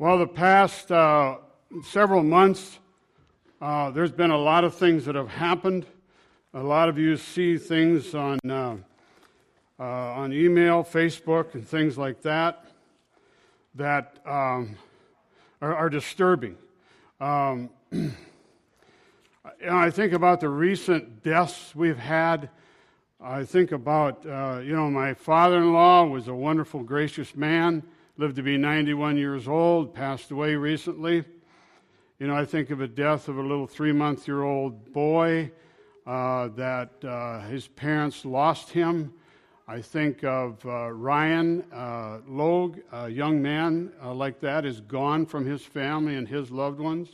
Well, the past uh, several months, uh, there's been a lot of things that have happened. A lot of you see things on, uh, uh on email, Facebook, and things like that that um, are, are, disturbing. Um, I think about the recent deaths we've had. I think about, uh, you know, my father in law was a wonderful, gracious man lived to be 91 years old, passed away recently. You know, I think of a death of a little three month year old boy uh, that uh, his parents lost him. I think of uh, Ryan uh, Logue, a young man uh, like that, is gone from his family and his loved ones.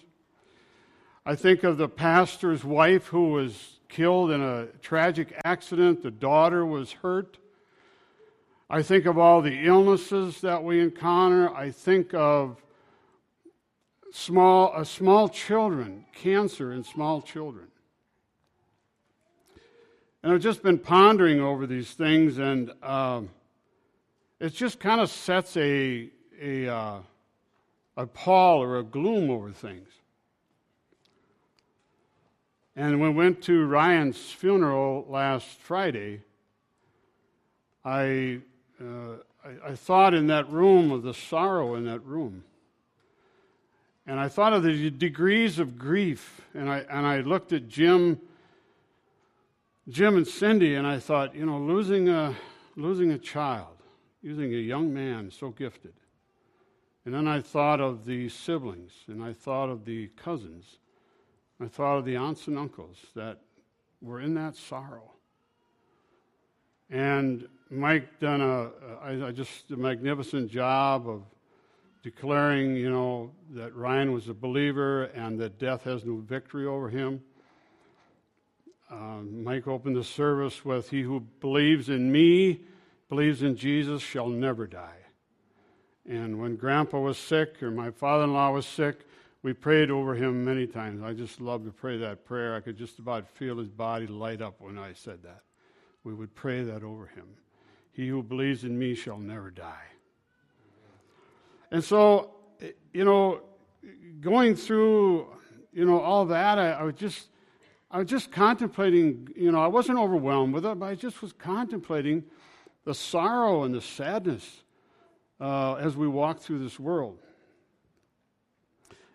I think of the pastor's wife who was killed in a tragic accident. The daughter was hurt. I think of all the illnesses that we encounter. I think of small, uh, small children, cancer in small children. And I've just been pondering over these things, and um, it just kind of sets a, a, uh, a pall or a gloom over things. And when we went to Ryan's funeral last Friday, I uh, I, I thought in that room of the sorrow in that room. And I thought of the degrees of grief, and I, and I looked at Jim, Jim and Cindy, and I thought, you know, losing a, losing a child, losing a young man so gifted. And then I thought of the siblings, and I thought of the cousins. I thought of the aunts and uncles that were in that sorrow. And Mike done a, a, a just a magnificent job of declaring, you know, that Ryan was a believer and that death has no victory over him. Uh, Mike opened the service with, "He who believes in me, believes in Jesus, shall never die." And when Grandpa was sick or my father-in-law was sick, we prayed over him many times. I just love to pray that prayer. I could just about feel his body light up when I said that. We would pray that over him. He who believes in me shall never die. And so, you know, going through, you know, all that, I, I was just, I was just contemplating, you know, I wasn't overwhelmed with it, but I just was contemplating the sorrow and the sadness uh, as we walk through this world.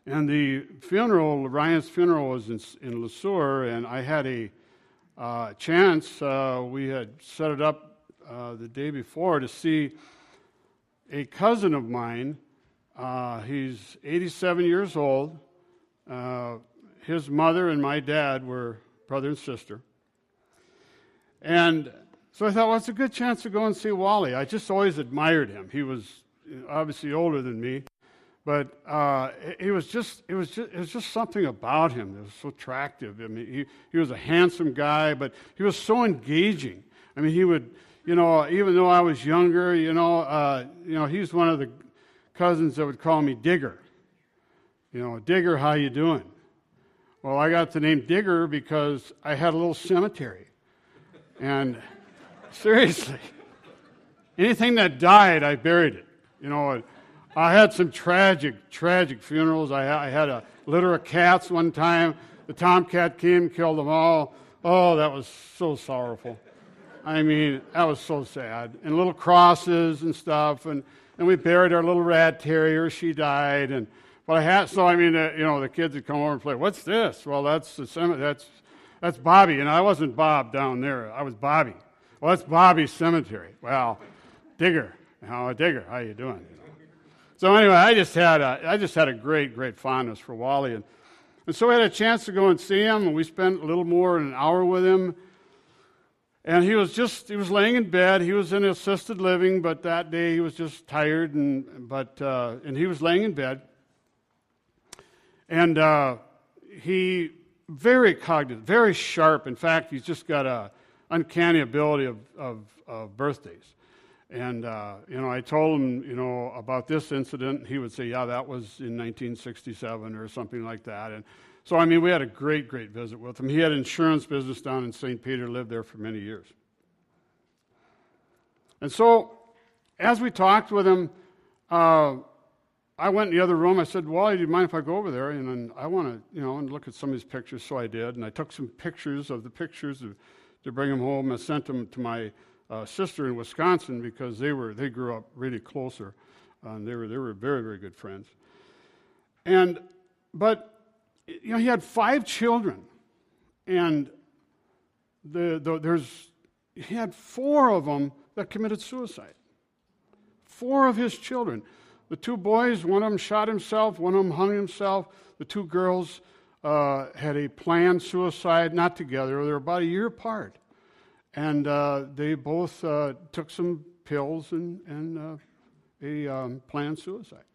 And the funeral, Ryan's funeral was in, in Le Sueur, and I had a uh, chance. Uh, we had set it up uh, the day before to see a cousin of mine. Uh, he's 87 years old. Uh, his mother and my dad were brother and sister. And so I thought, well, it's a good chance to go and see Wally. I just always admired him. He was obviously older than me, but uh, it, was just it was just it was just something about him that was so attractive. I mean, he he was a handsome guy, but he was so engaging. I mean, he would you know, even though I was younger, you know, uh, you know, he's one of the cousins that would call me Digger. You know, Digger, how you doing? Well, I got the name Digger because I had a little cemetery. And seriously, anything that died, I buried it. You know, I had some tragic, tragic funerals. I, I had a litter of cats one time. The tomcat came, killed them all. Oh, that was so sorrowful. I mean, that was so sad. And little crosses and stuff. And, and we buried our little rat terrier. She died. And but I had so I mean, uh, you know, the kids would come over and play. What's this? Well, that's the cemetery. That's that's Bobby. And I wasn't Bob down there. I was Bobby. Well, that's Bobby's cemetery. Well, Digger. How a Digger? How you doing? So anyway, I just had a, I just had a great, great fondness for Wally, and, and so we had a chance to go and see him, and we spent a little more than an hour with him. And he was just, he was laying in bed. He was in assisted living, but that day he was just tired, and, but, uh, and he was laying in bed. And uh, he, very cognizant, very sharp. In fact, he's just got a uncanny ability of, of, of birthdays. And, uh, you know, I told him, you know, about this incident. He would say, yeah, that was in 1967 or something like that. And so, I mean, we had a great, great visit with him. He had insurance business down in St. Peter, lived there for many years. And so, as we talked with him, uh, I went in the other room. I said, Wally, do you mind if I go over there? And then I want to, you know, and look at some of these pictures. So I did. And I took some pictures of the pictures to, to bring them home. I sent them to my uh, sister in Wisconsin because they were they grew up really closer. Uh, and they were they were very very good friends. And but you know he had five children, and the, the there's he had four of them that committed suicide. Four of his children. The two boys, one of them shot himself, one of them hung himself. The two girls uh, had a planned suicide, not together, they were about a year apart. And uh, they both uh, took some pills and, and uh, a um, planned suicide.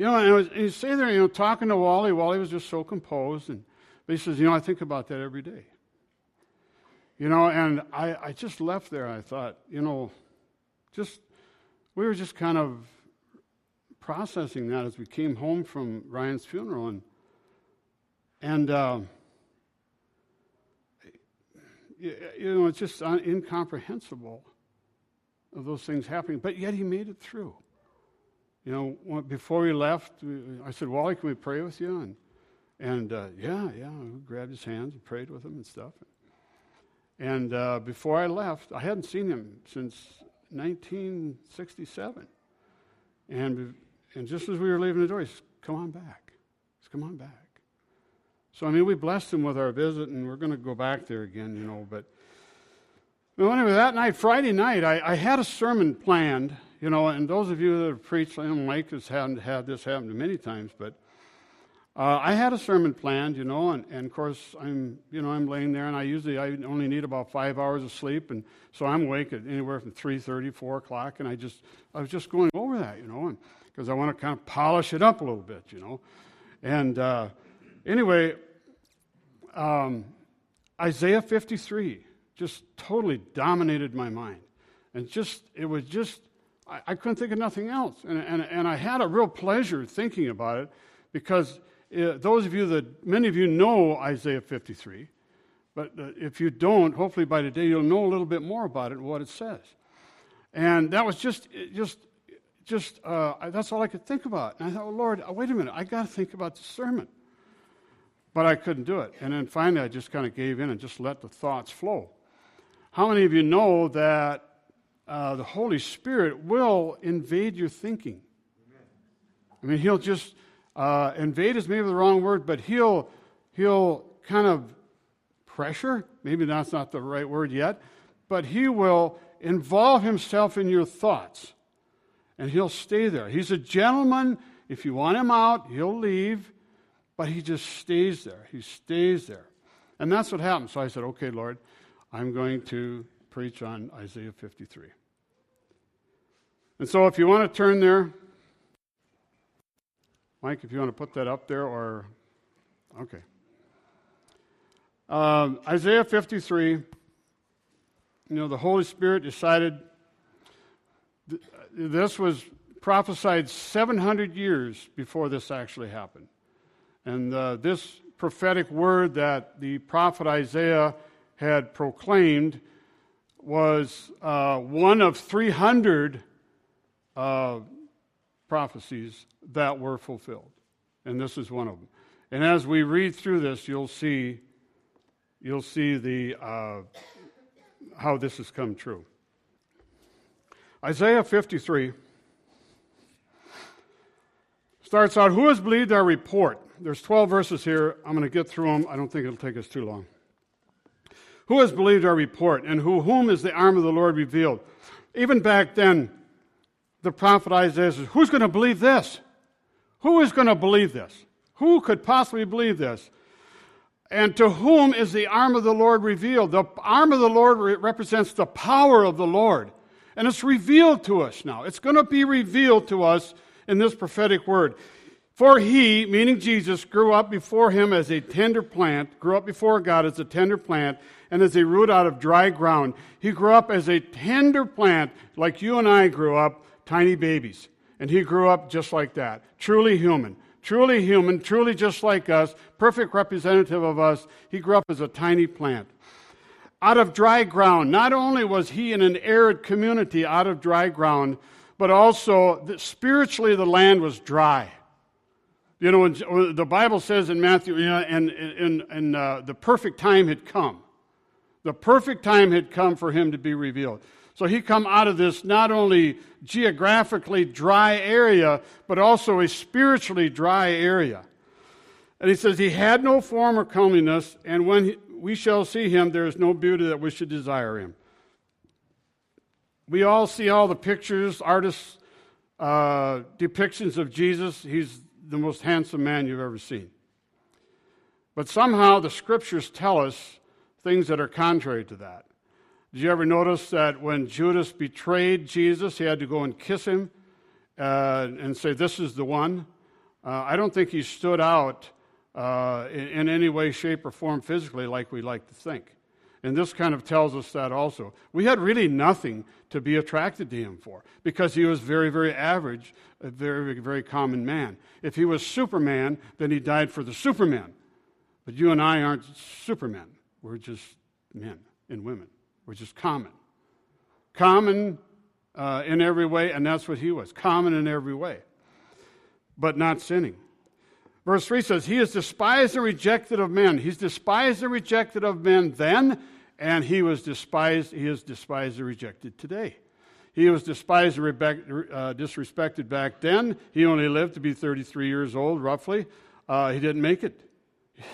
You know, and, was, and there, you know, talking to Wally, Wally was just so composed. And he says, you know, I think about that every day. You know, and I, I just left there. I thought, you know, just, we were just kind of processing that as we came home from Ryan's funeral. And, and uh, you, you know, it's just incomprehensible of those things happening. But yet he made it through. You know, before we left, I said, Wally, can we pray with you? And, and uh, yeah, yeah, we grabbed his hands and prayed with him and stuff. And uh, before I left, I hadn't seen him since 1967. And, and just as we were leaving the door, he said, Come on back. He said, Come on back. So, I mean, we blessed him with our visit, and we're going to go back there again, you know. But well, anyway, that night, Friday night, I, I, had a sermon planned, you know, and those of you that have preached, and Mike has had, had this happen many times, but uh, I had a sermon planned, you know, and, and, of course I'm, you know, I'm laying there, and I usually I only need about five hours of sleep, and so I'm awake at anywhere from 3:30, 4 o'clock, and I just, I was just going over that, you know, because I want to kind of polish it up a little bit, you know, and uh, anyway, um, Isaiah 53 just totally dominated my mind, and just it was just I, I couldn't think of nothing else, and, and and I had a real pleasure thinking about it because uh, those of you that, many of you know Isaiah 53, but uh, if you don't, hopefully by today you'll know a little bit more about it and what it says. And that was just, just, just, uh, that's all I could think about. And I thought, well, Lord, uh, wait a minute, I got to think about the sermon. But I couldn't do it. And then finally, I just kind of gave in and just let the thoughts flow. How many of you know that uh, the Holy Spirit will invade your thinking? I mean, He'll just uh, invade is maybe the wrong word, but he'll, he'll kind of pressure, maybe that's not the right word yet, but he will involve himself in your thoughts and he'll stay there. He's a gentleman. If you want him out, he'll leave, but he just stays there. He stays there. And that's what happened. So I said, okay, Lord, I'm going to preach on Isaiah 53. And so if you want to turn there, Mike, if you want to put that up there, or. Okay. Um, Isaiah 53, you know, the Holy Spirit decided th- this was prophesied 700 years before this actually happened. And uh, this prophetic word that the prophet Isaiah had proclaimed was uh, one of 300 uh, prophecies that were fulfilled. And this is one of them. And as we read through this, you'll see, you'll see the, uh, how this has come true. Isaiah 53 starts out Who has believed our report? There's 12 verses here. I'm going to get through them. I don't think it'll take us too long. Who has believed our report? And who, whom is the arm of the Lord revealed? Even back then, the prophet Isaiah says, Who's going to believe this? Who is going to believe this? Who could possibly believe this? And to whom is the arm of the Lord revealed? The arm of the Lord represents the power of the Lord. And it's revealed to us now. It's going to be revealed to us in this prophetic word. For he, meaning Jesus, grew up before him as a tender plant, grew up before God as a tender plant, and as a root out of dry ground. He grew up as a tender plant, like you and I grew up tiny babies. And he grew up just like that. Truly human. Truly human, truly just like us, perfect representative of us. He grew up as a tiny plant. Out of dry ground. Not only was he in an arid community out of dry ground, but also spiritually the land was dry. You know, the Bible says in Matthew, you know, and, and, and uh, the perfect time had come. The perfect time had come for him to be revealed. So he come out of this not only geographically dry area, but also a spiritually dry area. And he says, He had no form or comeliness, and when he, we shall see him, there is no beauty that we should desire him. We all see all the pictures, artists' uh, depictions of Jesus. He's the most handsome man you've ever seen. But somehow the scriptures tell us things that are contrary to that. Did you ever notice that when Judas betrayed Jesus, he had to go and kiss him uh, and say, This is the one? Uh, I don't think he stood out uh, in, in, any way, shape, or form physically like we like to think. And this kind of tells us that also. We had really nothing to be attracted to him for because he was very, very average, a very, very common man. If he was Superman, then he died for the Superman. But you and I aren't Supermen. We're just men and women. We're just common. Common uh, in every way, and that's what he was common in every way, but not sinning. Verse 3 says, He is despised and rejected of men. He's despised and rejected of men then, and he was despised, he is despised and rejected today. He was despised and uh, disrespected back then. He only lived to be 33 years old, roughly. Uh, he didn't make it.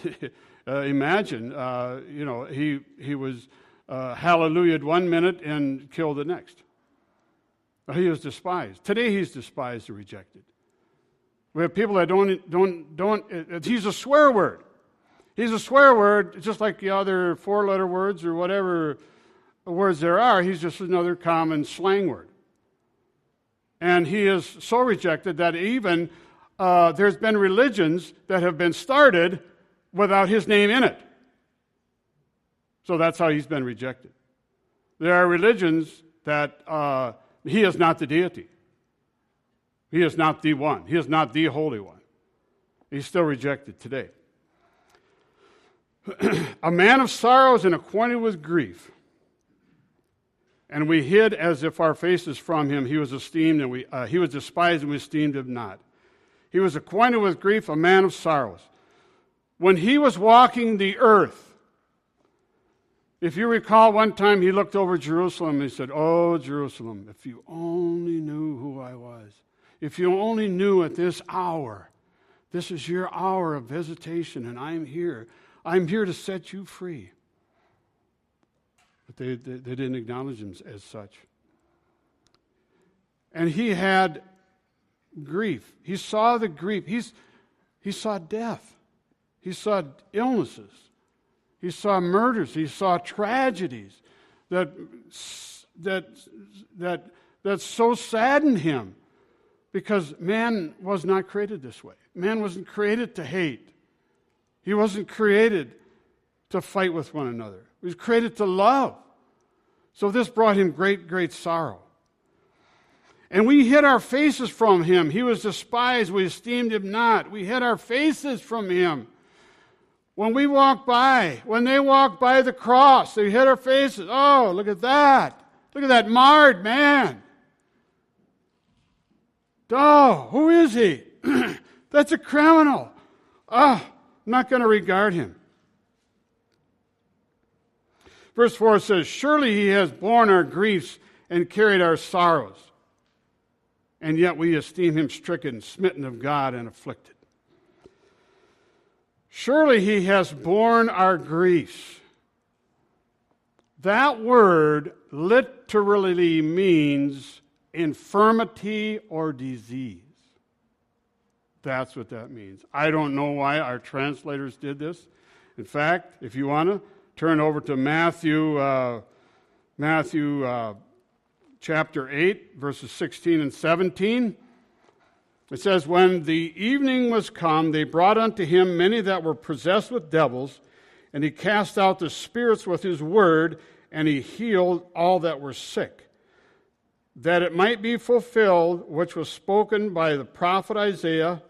uh, imagine, uh, you know, he, he was uh, hallelujah one minute and killed the next. He was despised. Today he's despised and rejected. We have people that don't, don't, don't, it, he's a swear word. He's a swear word, just like the other four letter words or whatever words there are. He's just another common slang word. And he is so rejected that even uh, there's been religions that have been started without his name in it. So that's how he's been rejected. There are religions that uh, he is not the deity. He is not the one. He is not the Holy One. He's still rejected today. a man of sorrows and acquainted with grief. And we hid as if our faces from him. He was esteemed and we, uh, he was despised and we esteemed him not. He was acquainted with grief, a man of sorrows. When he was walking the earth, if you recall, one time he looked over Jerusalem and he said, Oh, Jerusalem, if you only knew who I was. If you only knew at this hour, this is your hour of visitation, and I'm here. I'm here to set you free. But they, they, they didn't acknowledge him as such. And he had grief. He saw the grief. He's, he saw death. He saw illnesses. He saw murders. He saw tragedies that, that, that, that so saddened him because man was not created this way. Man wasn't created to hate, he wasn't created to fight with one another. He was created to love. So this brought him great, great sorrow. And we hid our faces from him. He was despised. We esteemed him not. We hid our faces from him. When we walk by, when they walk by the cross, they hid our faces. Oh, look at that. Look at that marred man. Oh, who is he? That's a criminal. Oh, I'm not going to regard him. Verse 4 says, Surely he has borne our griefs and carried our sorrows, and yet we esteem him stricken, smitten of God, and afflicted. Surely he has borne our griefs. That word literally means infirmity or disease. That's what that means. I don't know why our translators did this. In fact, if you want to turn over to Matthew, uh, Matthew uh, chapter 8, verses 16 and 17. It says, When the evening was come, they brought unto him many that were possessed with devils, and he cast out the spirits with his word, and he healed all that were sick that it might be fulfilled which was spoken by the prophet Isaiah,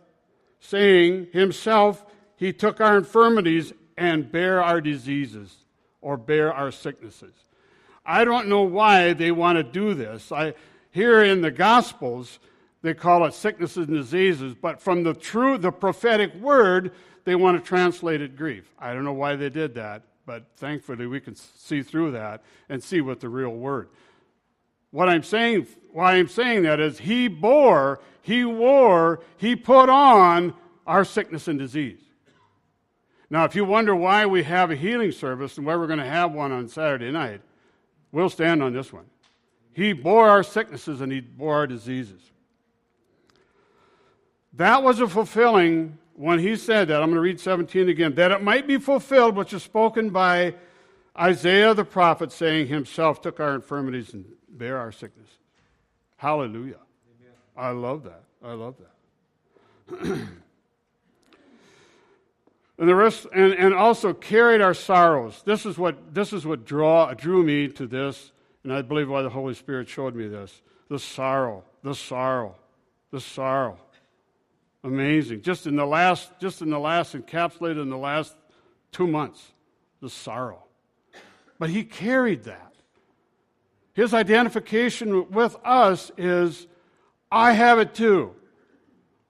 saying, Himself he took our infirmities and bare our diseases or bear our sicknesses. I don't know why they want to do this. I, Here in the Gospels, they call it sicknesses and diseases, but from the true, the prophetic word, they want to translate it grief. I don't know why they did that, but thankfully we can see through that and see what the real word. What I'm saying, why I'm saying that is he bore, he wore, he put on our sickness and disease. Now, if you wonder why we have a healing service and why we're going to have one on Saturday night, we'll stand on this one. He bore our sicknesses and he bore our diseases. That was a fulfilling when he said that. I'm going to read 17 again. That it might be fulfilled, which is spoken by Isaiah the prophet, saying, Himself took our infirmities and bare our sickness. Hallelujah. Amen. I love that. I love that. and the rest, and, and also carried our sorrows. This is what this is what draw drew me to this, and I believe why the Holy Spirit showed me this. The sorrow, the sorrow, the sorrow. Amazing. Just in the last, just in the last, encapsulated in the last two months, the sorrow. But he carried that. His identification with us is I have it too.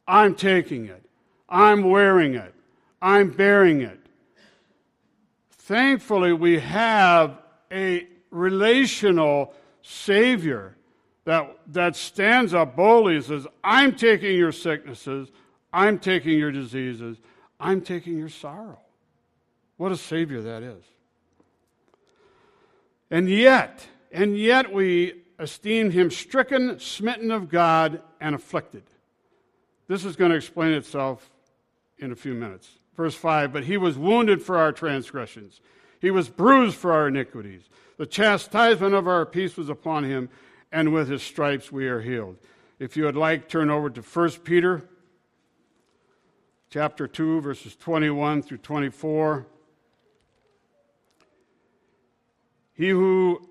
I'm taking it. I'm wearing it. I'm bearing it. Thankfully, we have a relational Savior that, that stands up boldly and says, I'm taking your sicknesses. I'm taking your diseases. I'm taking your sorrow. What a Savior that is. And yet, and yet we esteem him stricken, smitten of God, and afflicted. This is going to explain itself in a few minutes. Verse 5 But he was wounded for our transgressions, he was bruised for our iniquities. The chastisement of our peace was upon him, and with his stripes we are healed. If you would like, turn over to 1 Peter chapter 2, verses 21 through 24. He who,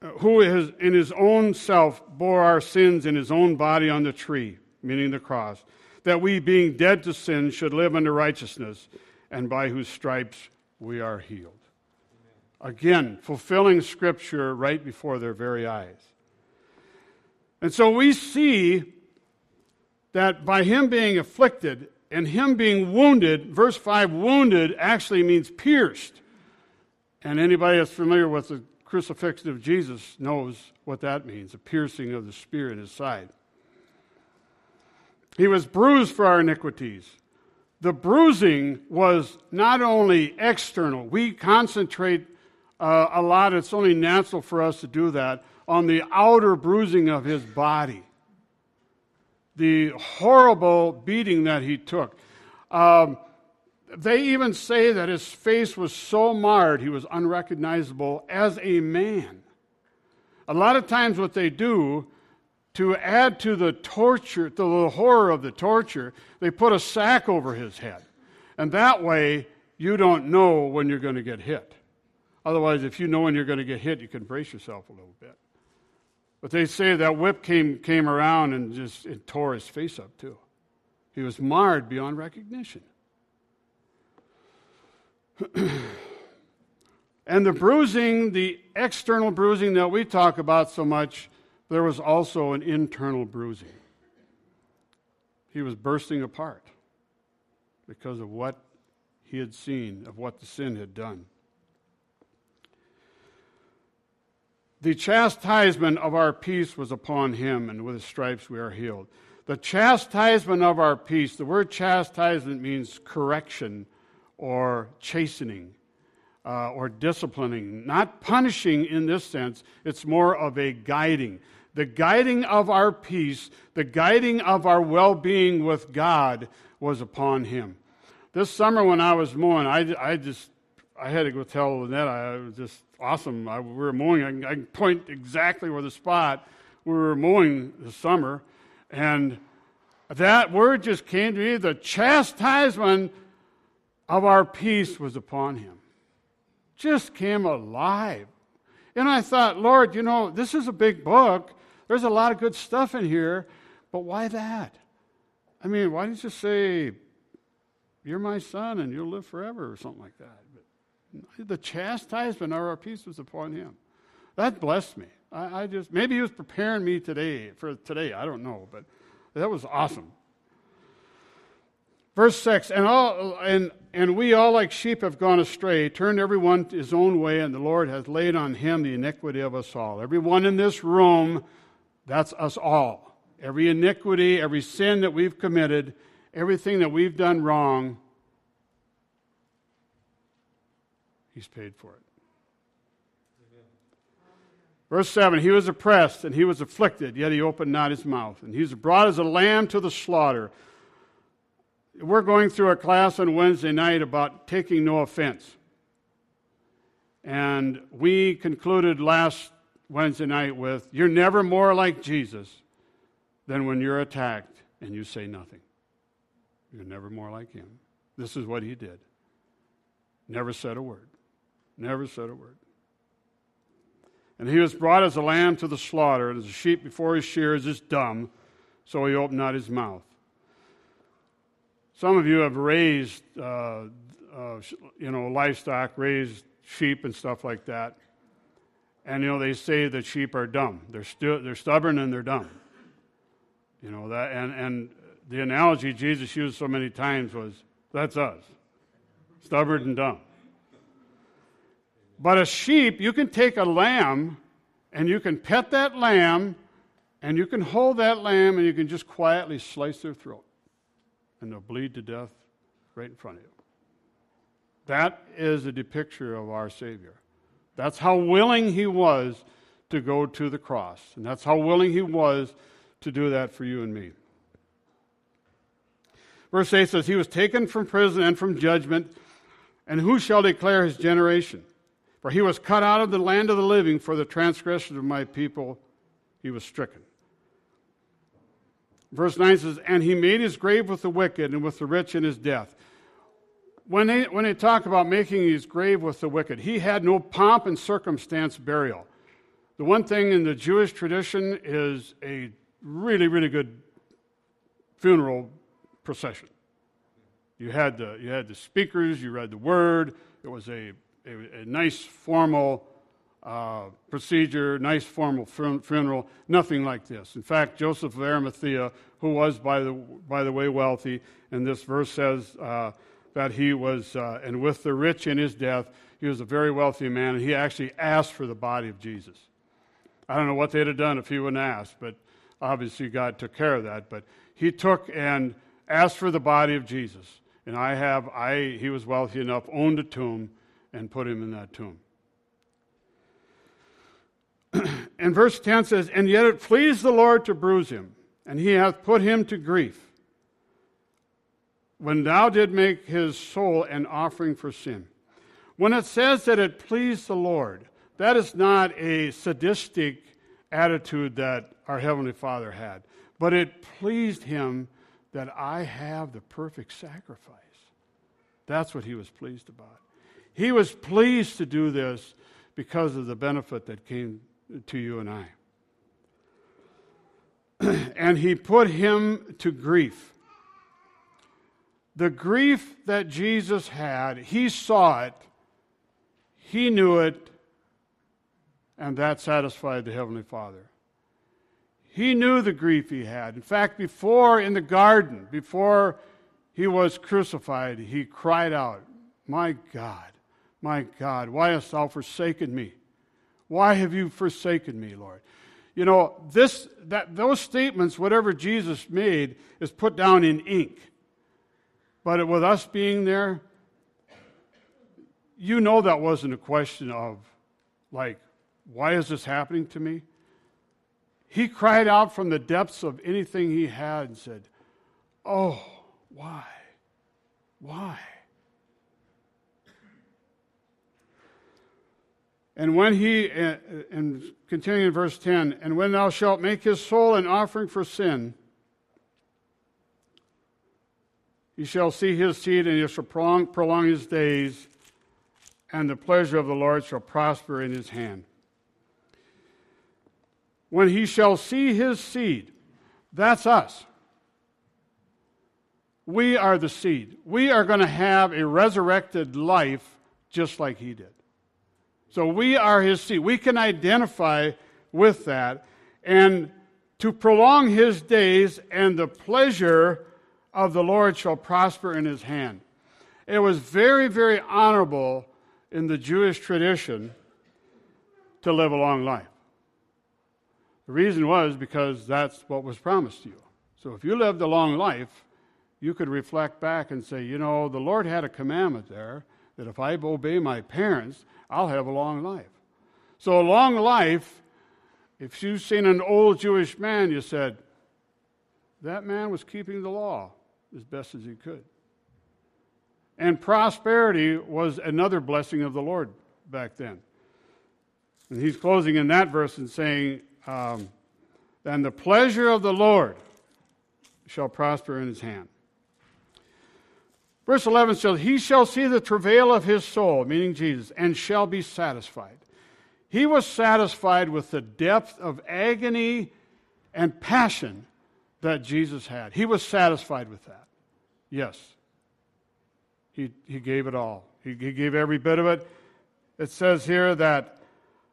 who is in his own self bore our sins in his own body on the tree, meaning the cross, that we, being dead to sin, should live unto righteousness, and by whose stripes we are healed. Again, fulfilling Scripture right before their very eyes. And so we see that by him being afflicted and him being wounded, verse 5, wounded actually means pierced. And anybody that's familiar with the crucifixion of Jesus knows what that means a piercing of the spear in his side. He was bruised for our iniquities. The bruising was not only external, we concentrate uh, a lot, it's only natural for us to do that, on the outer bruising of his body the horrible beating that he took. Um, they even say that his face was so marred he was unrecognizable as a man. A lot of times, what they do to add to the torture, to the horror of the torture, they put a sack over his head. And that way, you don't know when you're going to get hit. Otherwise, if you know when you're going to get hit, you can brace yourself a little bit. But they say that whip came, came around and just it tore his face up too. He was marred beyond recognition. and the bruising, the external bruising that we talk about so much, there was also an internal bruising. He was bursting apart because of what he had seen, of what the sin had done. The chastisement of our peace was upon him, and with his stripes we are healed. The chastisement of our peace, the word chastisement means correction or chastening uh, or disciplining, not punishing in this sense. It's more of a guiding. The guiding of our peace, the guiding of our well being with God was upon him. This summer when I was mowing, I, I just I had to go tell Lynette, I was just awesome. I, we were mowing, I I can point exactly where the spot we were mowing this summer. And that word just came to me the chastisement of our peace was upon him. Just came alive. And I thought, Lord, you know, this is a big book. There's a lot of good stuff in here, but why that? I mean, why didn't you say, You're my son and you'll live forever or something like that? But The chastisement of our peace was upon him. That blessed me. I, I just, maybe he was preparing me today for today. I don't know, but that was awesome. Verse 6 and, all, and, and we all, like sheep, have gone astray, turned everyone his own way, and the Lord has laid on him the iniquity of us all. Everyone in this room, that's us all. Every iniquity, every sin that we've committed, everything that we've done wrong, He's paid for it. Verse 7 He was oppressed and he was afflicted, yet he opened not his mouth. And he was brought as a lamb to the slaughter. We're going through a class on Wednesday night about taking no offense. And we concluded last Wednesday night with You're never more like Jesus than when you're attacked and you say nothing. You're never more like him. This is what he did. Never said a word. Never said a word. And he was brought as a lamb to the slaughter, and as a sheep before his shears is dumb, so he opened not his mouth. Some of you have raised, uh, uh, you know, livestock, raised sheep and stuff like that. And, you know, they say that sheep are dumb. They're, stu- they're stubborn and they're dumb. You know, that, and, and the analogy Jesus used so many times was that's us, stubborn and dumb. But a sheep, you can take a lamb and you can pet that lamb and you can hold that lamb and you can just quietly slice their throat and they'll bleed to death right in front of you. That is a depiction of our Savior. That's how willing he was to go to the cross. And that's how willing he was to do that for you and me. Verse 8 says, He was taken from prison and from judgment, and who shall declare his generation? For he was cut out of the land of the living, for the transgression of my people he was stricken. Verse 9 says, And he made his grave with the wicked and with the rich in his death. When they, when they talk about making his grave with the wicked, he had no pomp and circumstance burial. The one thing in the Jewish tradition is a really, really good funeral procession. You had the, you had the speakers, you read the word, it was a a, a nice formal uh, procedure, nice formal funeral, nothing like this. In fact, Joseph of Arimathea, who was, by the, by the way, wealthy, and this verse says uh, that he was, uh, and with the rich in his death, he was a very wealthy man, and he actually asked for the body of Jesus. I don't know what they'd have done if he wouldn't ask, but obviously God took care of that. But he took and asked for the body of Jesus. And I have, I, he was wealthy enough, owned a tomb, and put him in that tomb. And verse 10 says, And yet it pleased the Lord to bruise him, and he hath put him to grief. When thou did make his soul an offering for sin. When it says that it pleased the Lord, that is not a sadistic attitude that our Heavenly Father had, but it pleased him that I have the perfect sacrifice. That's what he was pleased about. He was pleased to do this because of the benefit that came to you and I. and he put him to grief. The grief that Jesus had, he saw it, he knew it, and that satisfied the Heavenly Father. He knew the grief he had. In fact, before in the garden, before he was crucified, he cried out, My God, my God, why hast thou forsaken me? Why have you forsaken me, Lord? You know, this, that, those statements, whatever Jesus made, is put down in ink. But with us being there, you know that wasn't a question of, like, why is this happening to me? He cried out from the depths of anything he had and said, Oh, why? Why? And when he, uh, and continuing in verse 10, and when thou shalt make his soul an offering for sin, he shall see his seed, and he shall prolong, prolong his days, and the pleasure of the Lord shall prosper in his hand. When he shall see his seed, that's us. We are the seed. We are going to have a resurrected life just like he did. So we are his seed. We can identify with that. And to prolong his days, and the pleasure of the Lord shall prosper in his hand. It was very, very honorable in the Jewish tradition to live a long life. The reason was because that's what was promised to you. So if you lived a long life, you could reflect back and say, you know, the Lord had a commandment there that if I obey my parents, I'll have a long life. So a long life, if you've seen an old Jewish man, you said, that man was keeping the law as best as he could. And prosperity was another blessing of the Lord back then. And he's closing in that verse and saying, um, And the pleasure of the Lord shall prosper in his hand. Verse 11 says, He shall see the travail of his soul, meaning Jesus, and shall be satisfied. He was satisfied with the depth of agony and passion that Jesus had. He was satisfied with that. Yes. He, he gave it all, he, he gave every bit of it. It says here that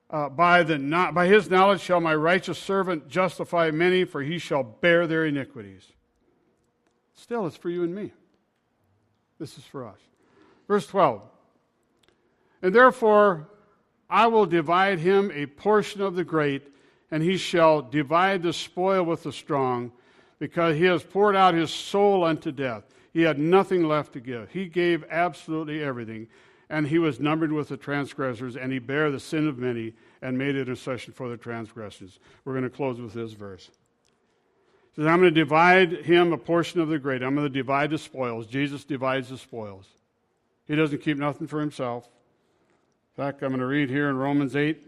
uh, by, the not, by his knowledge shall my righteous servant justify many, for he shall bear their iniquities. Still, it's for you and me. This is for us. Verse 12. And therefore I will divide him a portion of the great, and he shall divide the spoil with the strong, because he has poured out his soul unto death. He had nothing left to give. He gave absolutely everything, and he was numbered with the transgressors, and he bare the sin of many and made intercession for the transgressors. We're going to close with this verse. Says, I'm going to divide him a portion of the great. I'm going to divide the spoils. Jesus divides the spoils. He doesn't keep nothing for himself. In fact, I'm going to read here in Romans 8.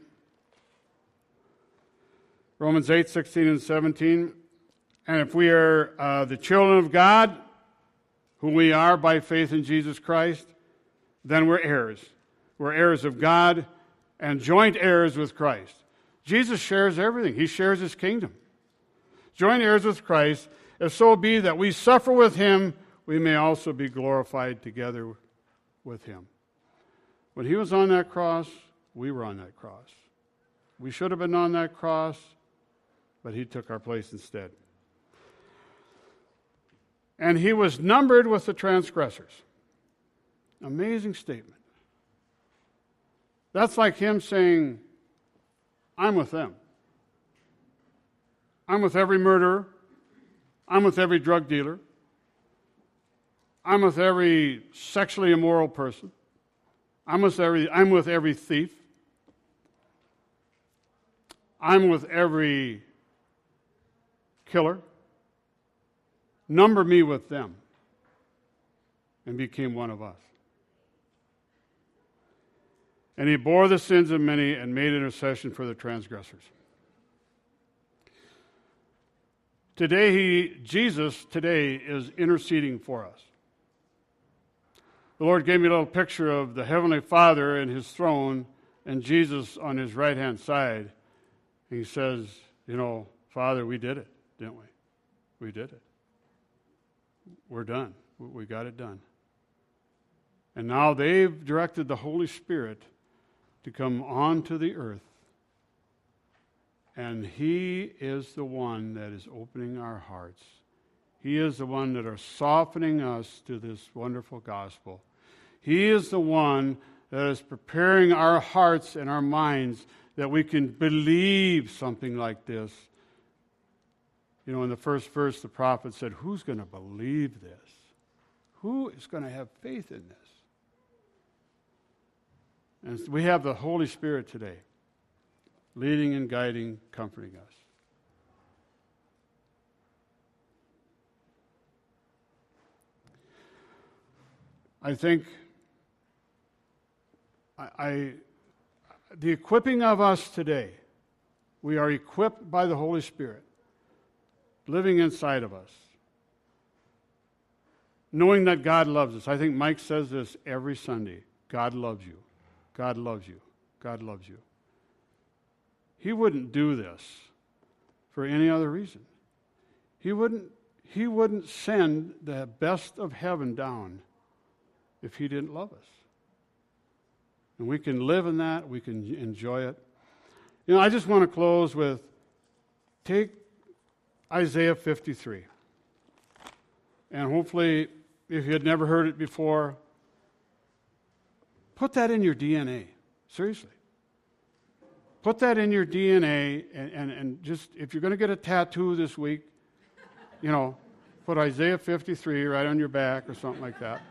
Romans 8, 16 and 17. And if we are uh, the children of God, who we are by faith in Jesus Christ, then we're heirs. We're heirs of God and joint heirs with Christ. Jesus shares everything, He shares His kingdom. Joint heirs with Christ, if so be that we suffer with Him, we may also be glorified together with Him. When he was on that cross, we were on that cross. We should have been on that cross, but he took our place instead. And he was numbered with the transgressors. Amazing statement. That's like him saying, I'm with them. I'm with every murderer. I'm with every drug dealer. I'm with every sexually immoral person. I'm with every, I'm with every thief. I'm with every killer. Number me with them. And became one of us. And he bore the sins of many and made intercession for the transgressors. Today, he, Jesus today is interceding for us the Lord gave me a little picture of the Heavenly Father and his throne and Jesus on his right hand side. He says, You know, Father, we did it, didn't we? We did it. We're done. We got it done. And now they've directed the Holy Spirit to come onto the earth. And He is the one that is opening our hearts. He is the one that are softening us to this wonderful gospel. He is the one that is preparing our hearts and our minds that we can believe something like this. You know, in the first verse, the prophet said, Who's going to believe this? Who is going to have faith in this? And we have the Holy Spirit today, leading and guiding, comforting us. I think I, I, the equipping of us today, we are equipped by the Holy Spirit living inside of us, knowing that God loves us. I think Mike says this every Sunday God loves you. God loves you. God loves you. He wouldn't do this for any other reason. He wouldn't, he wouldn't send the best of heaven down if he didn't love us. And we can live in that, we can enjoy it. You know, I just want to close with take Isaiah 53. And hopefully, if you had never heard it before, put that in your DNA. Seriously. Put that in your DNA and, and, and just, if you're going to get a tattoo this week, you know, put Isaiah 53 right on your back or something like that.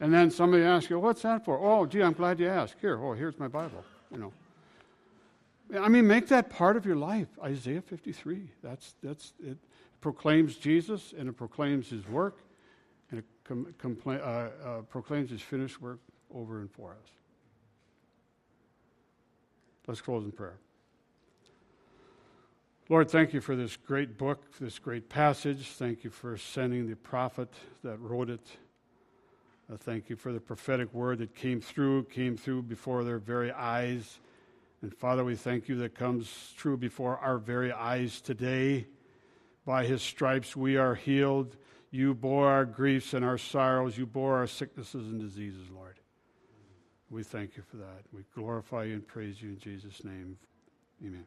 And then somebody asks you, what's that for? Oh, gee, I'm glad you asked. Here, oh, here's my Bible, you know. I mean, make that part of your life. Isaiah 53. That's, that's, it proclaims Jesus and it proclaims his work and it com- compla- uh, uh, proclaims his finished work over and for us. Let's close in prayer. Lord, thank you for this great book, this great passage. Thank you for sending the prophet that wrote it. Thank you for the prophetic word that came through, came through before their very eyes. And Father, we thank you that comes true before our very eyes today. By his stripes we are healed. You bore our griefs and our sorrows. You bore our sicknesses and diseases, Lord. We thank you for that. We glorify you and praise you in Jesus' name. Amen.